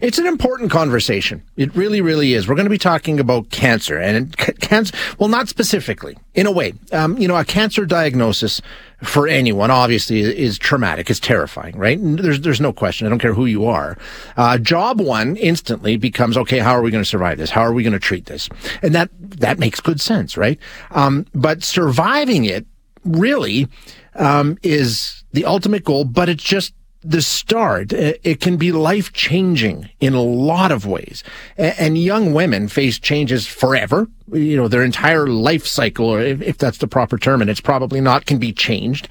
It's an important conversation. It really, really is. We're going to be talking about cancer and cancer. Well, not specifically, in a way. Um, you know, a cancer diagnosis for anyone obviously is traumatic. It's terrifying, right? There's there's no question. I don't care who you are. Uh, job one instantly becomes okay. How are we going to survive this? How are we going to treat this? And that that makes good sense, right? Um, but surviving it really um, is the ultimate goal. But it's just the start, it can be life changing in a lot of ways. And young women face changes forever. You know, their entire life cycle, or if, that's the proper term, and it's probably not, can be changed.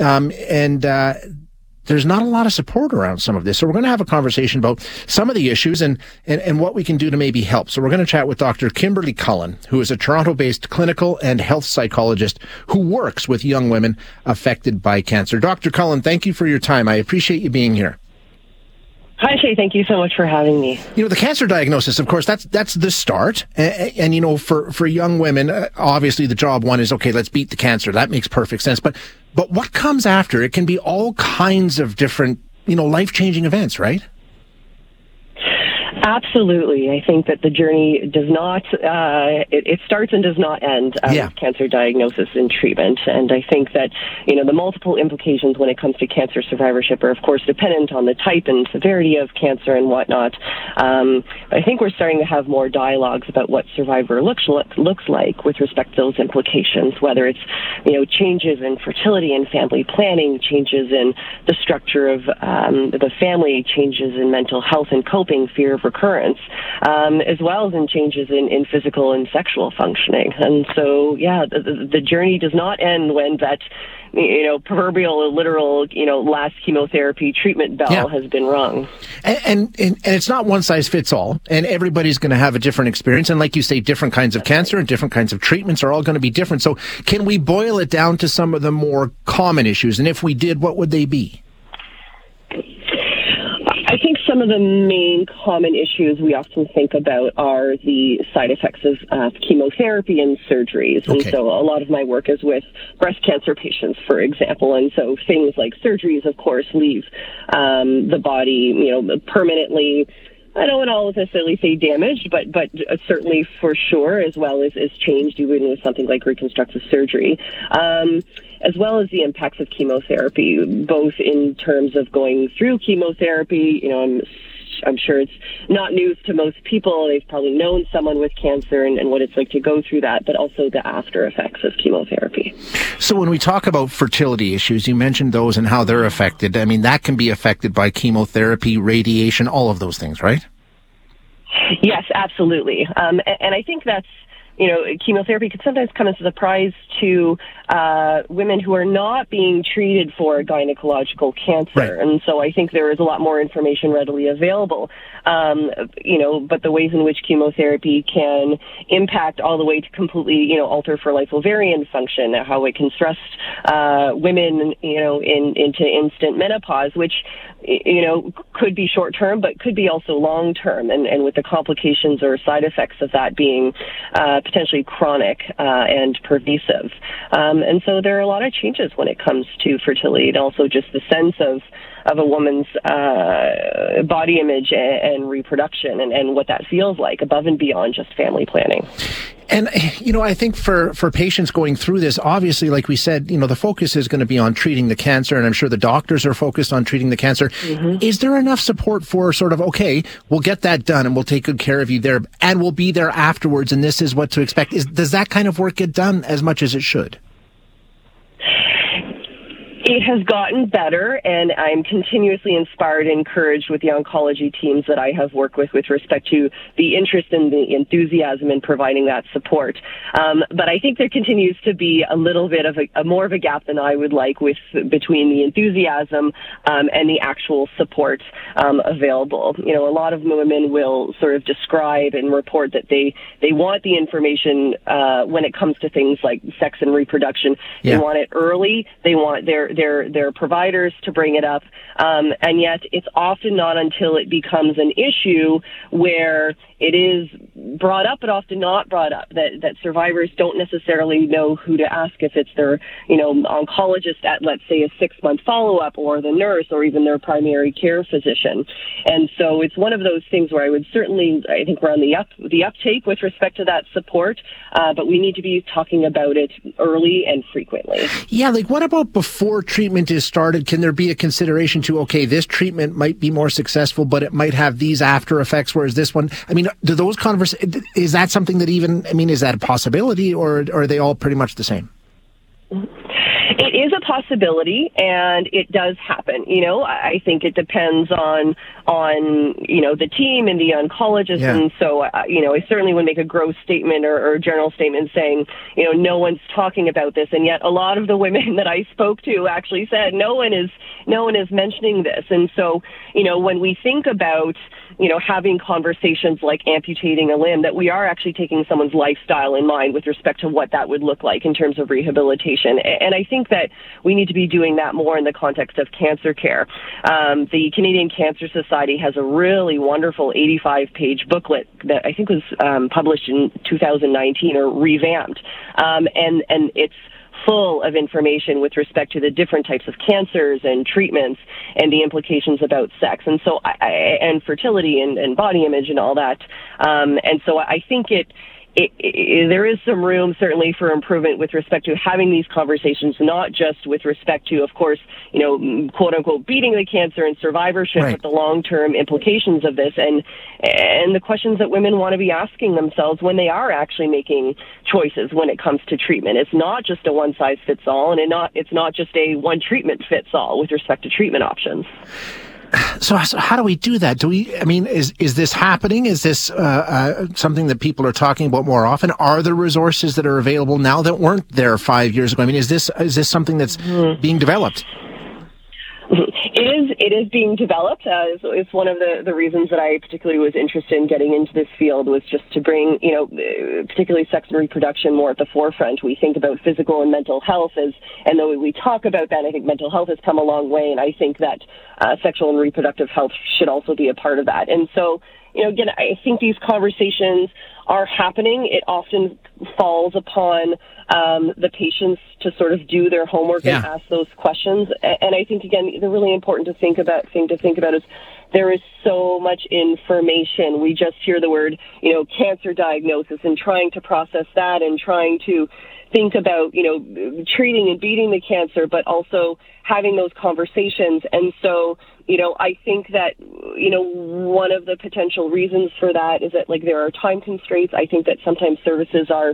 Um, and, uh, there's not a lot of support around some of this. So we're going to have a conversation about some of the issues and, and, and what we can do to maybe help. So we're going to chat with Dr. Kimberly Cullen, who is a Toronto-based clinical and health psychologist who works with young women affected by cancer. Dr. Cullen, thank you for your time. I appreciate you being here. Hi, Shay. Thank you so much for having me. You know, the cancer diagnosis, of course, that's that's the start. And, and, you know, for for young women, uh, obviously the job one is okay. Let's beat the cancer. That makes perfect sense. But but what comes after? It can be all kinds of different, you know, life changing events, right? Absolutely. I think that the journey does not, uh, it, it, starts and does not end uh, yeah. with cancer diagnosis and treatment. And I think that, you know, the multiple implications when it comes to cancer survivorship are, of course, dependent on the type and severity of cancer and whatnot. Um, I think we're starting to have more dialogues about what survivor looks, looks like with respect to those implications, whether it's, you know, changes in fertility and family planning, changes in the structure of um, the family, changes in mental health and coping, fear of recurrence, um, as well as in changes in, in physical and sexual functioning. And so, yeah, the, the journey does not end when that you know, proverbial, literal, you know, last chemotherapy treatment bell yeah. has been rung. And, and, and it's not one size fits all, and everybody's going to have a different experience. And like you say, different kinds of That's cancer right. and different kinds of treatments are all going to be different. So, can we boil it down to some of the more common issues? And if we did, what would they be? I think some of the main common issues we often think about are the side effects of uh, chemotherapy and surgeries. Okay. And so a lot of my work is with breast cancer patients, for example. And so things like surgeries, of course, leave um, the body, you know, permanently I don't want to necessarily say damaged, but but certainly for sure, as well as, as changed, even with something like reconstructive surgery. Um, as well as the impacts of chemotherapy, both in terms of going through chemotherapy. You know, I'm I'm sure it's not news to most people. They've probably known someone with cancer and, and, what it's like to go through that, but also the after effects of chemotherapy. So, when we talk about fertility issues, you mentioned those and how they're affected. I mean, that can be affected by chemotherapy, radiation, all of those things, right? Yes, absolutely. Um, and, and I think that's you know, chemotherapy could sometimes come as a surprise to uh, women who are not being treated for gynecological cancer. Right. And so I think there is a lot more information readily available. Um, you know, but the ways in which chemotherapy can impact all the way to completely, you know, alter for life ovarian function, how it can stress uh, women, you know, in, into instant menopause, which you know, could be short term, but could be also long term, and, and with the complications or side effects of that being uh, potentially chronic uh, and pervasive. Um, and so there are a lot of changes when it comes to fertility, and also just the sense of of a woman's uh, body image and, and reproduction, and, and what that feels like above and beyond just family planning. And you know, I think for for patients going through this, obviously, like we said, you know, the focus is going to be on treating the cancer, and I'm sure the doctors are focused on treating the cancer. Mm-hmm. Is there enough support for sort of okay, we'll get that done, and we'll take good care of you there, and we'll be there afterwards, and this is what to expect? Is does that kind of work get done as much as it should? It has gotten better, and I'm continuously inspired and encouraged with the oncology teams that I have worked with with respect to the interest and the enthusiasm in providing that support. Um, but I think there continues to be a little bit of a, a, more of a gap than I would like with between the enthusiasm um, and the actual support um, available. You know, a lot of women will sort of describe and report that they they want the information uh, when it comes to things like sex and reproduction. Yeah. They want it early. They want their their their providers to bring it up, um, and yet it's often not until it becomes an issue where it is brought up but often not brought up that that survivors don't necessarily know who to ask if it's their you know oncologist at let's say a six month follow up or the nurse or even their primary care physician. And so it's one of those things where I would certainly I think we're on the up the uptake with respect to that support uh, but we need to be talking about it early and frequently. Yeah like what about before treatment is started? Can there be a consideration to okay this treatment might be more successful but it might have these after effects whereas this one I mean do those conversations, is that something that even, I mean, is that a possibility or, or are they all pretty much the same? It is a possibility, and it does happen. You know, I think it depends on on you know the team and the oncologist, yeah. and so uh, you know, I certainly would make a gross statement or, or a general statement saying, you know, no one's talking about this, and yet a lot of the women that I spoke to actually said no one is no one is mentioning this, and so you know, when we think about you know, having conversations like amputating a limb, that we are actually taking someone's lifestyle in mind with respect to what that would look like in terms of rehabilitation. And I think that we need to be doing that more in the context of cancer care. Um, the Canadian Cancer Society has a really wonderful 85 page booklet that I think was um, published in 2019 or revamped. Um, and, and it's, full of information with respect to the different types of cancers and treatments and the implications about sex and so I, and fertility and, and body image and all that. Um, and so I think it it, it, there is some room certainly for improvement with respect to having these conversations, not just with respect to, of course, you know, quote unquote, beating the cancer and survivorship, right. but the long term implications of this and and the questions that women want to be asking themselves when they are actually making choices when it comes to treatment. It's not just a one size fits all, and it not it's not just a one treatment fits all with respect to treatment options. So, so, how do we do that? Do we? I mean, is is this happening? Is this uh, uh, something that people are talking about more often? Are there resources that are available now that weren't there five years ago? I mean, is this is this something that's mm-hmm. being developed? It is. It is being developed. Uh, it's, it's, one of the, the reasons that I particularly was interested in getting into this field was just to bring, you know, particularly sex and reproduction more at the forefront. We think about physical and mental health as, and though we talk about that, I think mental health has come a long way, and I think that uh, sexual and reproductive health should also be a part of that. And so, you know, again, I think these conversations are happening. It often falls upon um, the patients to sort of do their homework yeah. and ask those questions. And I think again, the really important to think about thing to think about is there is so much information. We just hear the word, you know, cancer diagnosis and trying to process that and trying to think about, you know, treating and beating the cancer, but also having those conversations. And so, you know, I think that, you know, one of the potential reasons for that is that, like, there are time constraints. I think that sometimes services are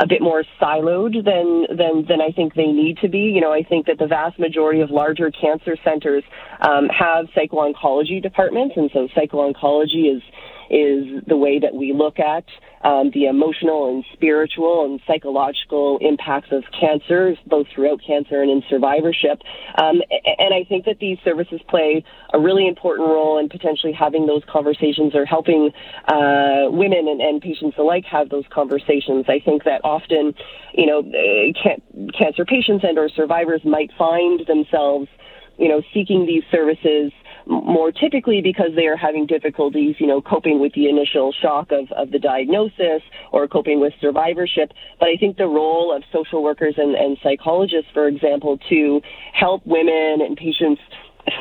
a bit more siloed than, than, than I think they need to be. You know, I think that the vast majority of larger cancer centers um, have psycho-oncology departments, and so psycho-oncology is is the way that we look at um, the emotional and spiritual and psychological impacts of cancer, both throughout cancer and in survivorship. Um, and I think that these services play a really important role in potentially having those conversations or helping uh, women and, and, patients alike have those conversations. I think that often, you know, can- cancer patients and or survivors might find themselves, you know, seeking these services more typically because they are having difficulties, you know, coping with the initial shock of, of the diagnosis or coping with survivorship. But I think the role of social workers and, and psychologists, for example, to help women and patients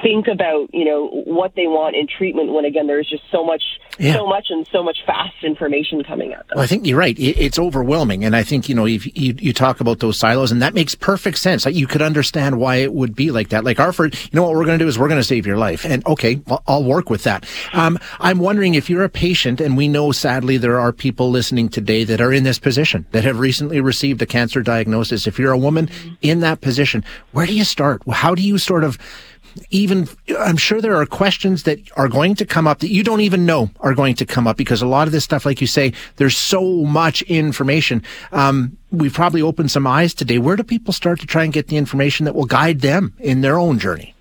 think about you know what they want in treatment when again there's just so much yeah. so much and so much fast information coming at them. Well, I think you're right. It's overwhelming, and I think you know you, you talk about those silos, and that makes perfect sense. Like you could understand why it would be like that. Like Arford, you know what we're going to do is we're going to save your life, and okay, I'll, I'll work with that. Um, I'm wondering if you're a patient, and we know sadly there are people listening today that are in this position that have recently received a cancer diagnosis. If you're a woman in that position, where do you start? How do you sort of even I'm sure there are questions that are going to come up that you don't even know are going to come up because a lot of this stuff, like you say, there's so much information. Um, we've probably opened some eyes today. Where do people start to try and get the information that will guide them in their own journey?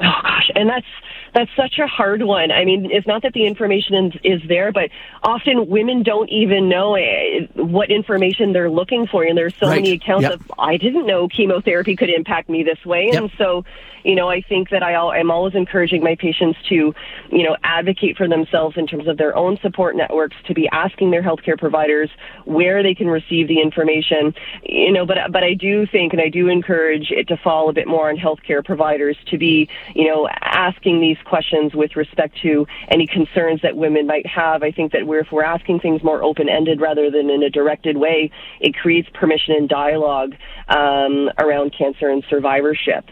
Oh gosh, and that's that's such a hard one. I mean, it's not that the information is, there, but often women don't even know eh, what information they're looking for. And there's so right. many accounts yep. of, I didn't know chemotherapy could impact me this way. Yep. And so, you know, I think that I, I'm always encouraging my patients to, you know, advocate for themselves in terms of their own support networks, to be asking their healthcare providers where they can receive the information. You know, but, but I do think and I do encourage it to fall a bit more on healthcare providers to be, you know, asking these questions with respect to any concerns that women might have. I think that we're, if we're asking things more open ended rather than in a directed way, it creates permission and dialogue um, around cancer and survivorship.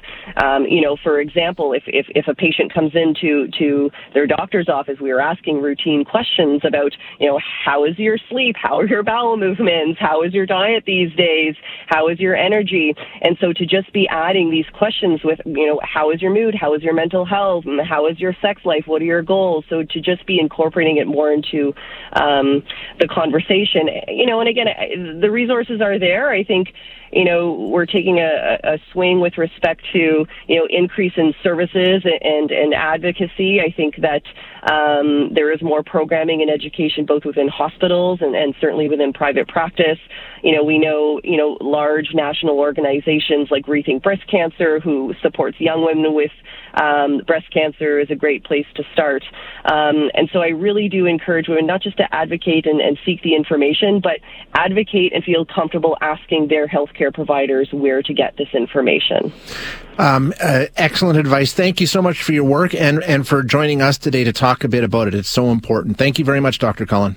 Um, you know, for example, if, if, if a patient comes into to their doctor's office, we are asking routine questions about, you know, how is your sleep? How are your bowel movements? How is your diet these days? How is your energy? And so to just be adding these questions with, you know, how is your mood? How is your mental health? And how is your sex life? What are your goals? So to just be incorporating it more into um, the conversation, you know, and again, the resources are there. I think you know, we're taking a, a swing with respect to, you know, increase in services and, and advocacy. I think that um, there is more programming and education both within hospitals and, and certainly within private practice. You know, we know, you know, large national organizations like Rethink Breast Cancer, who supports young women with um, breast cancer, is a great place to start. Um, and so I really do encourage women not just to advocate and, and seek the information, but advocate and feel comfortable asking their healthcare healthcare providers where to get this information. Um, uh, excellent advice. Thank you so much for your work and, and for joining us today to talk a bit about it. It's so important. Thank you very much, Dr. Cullen.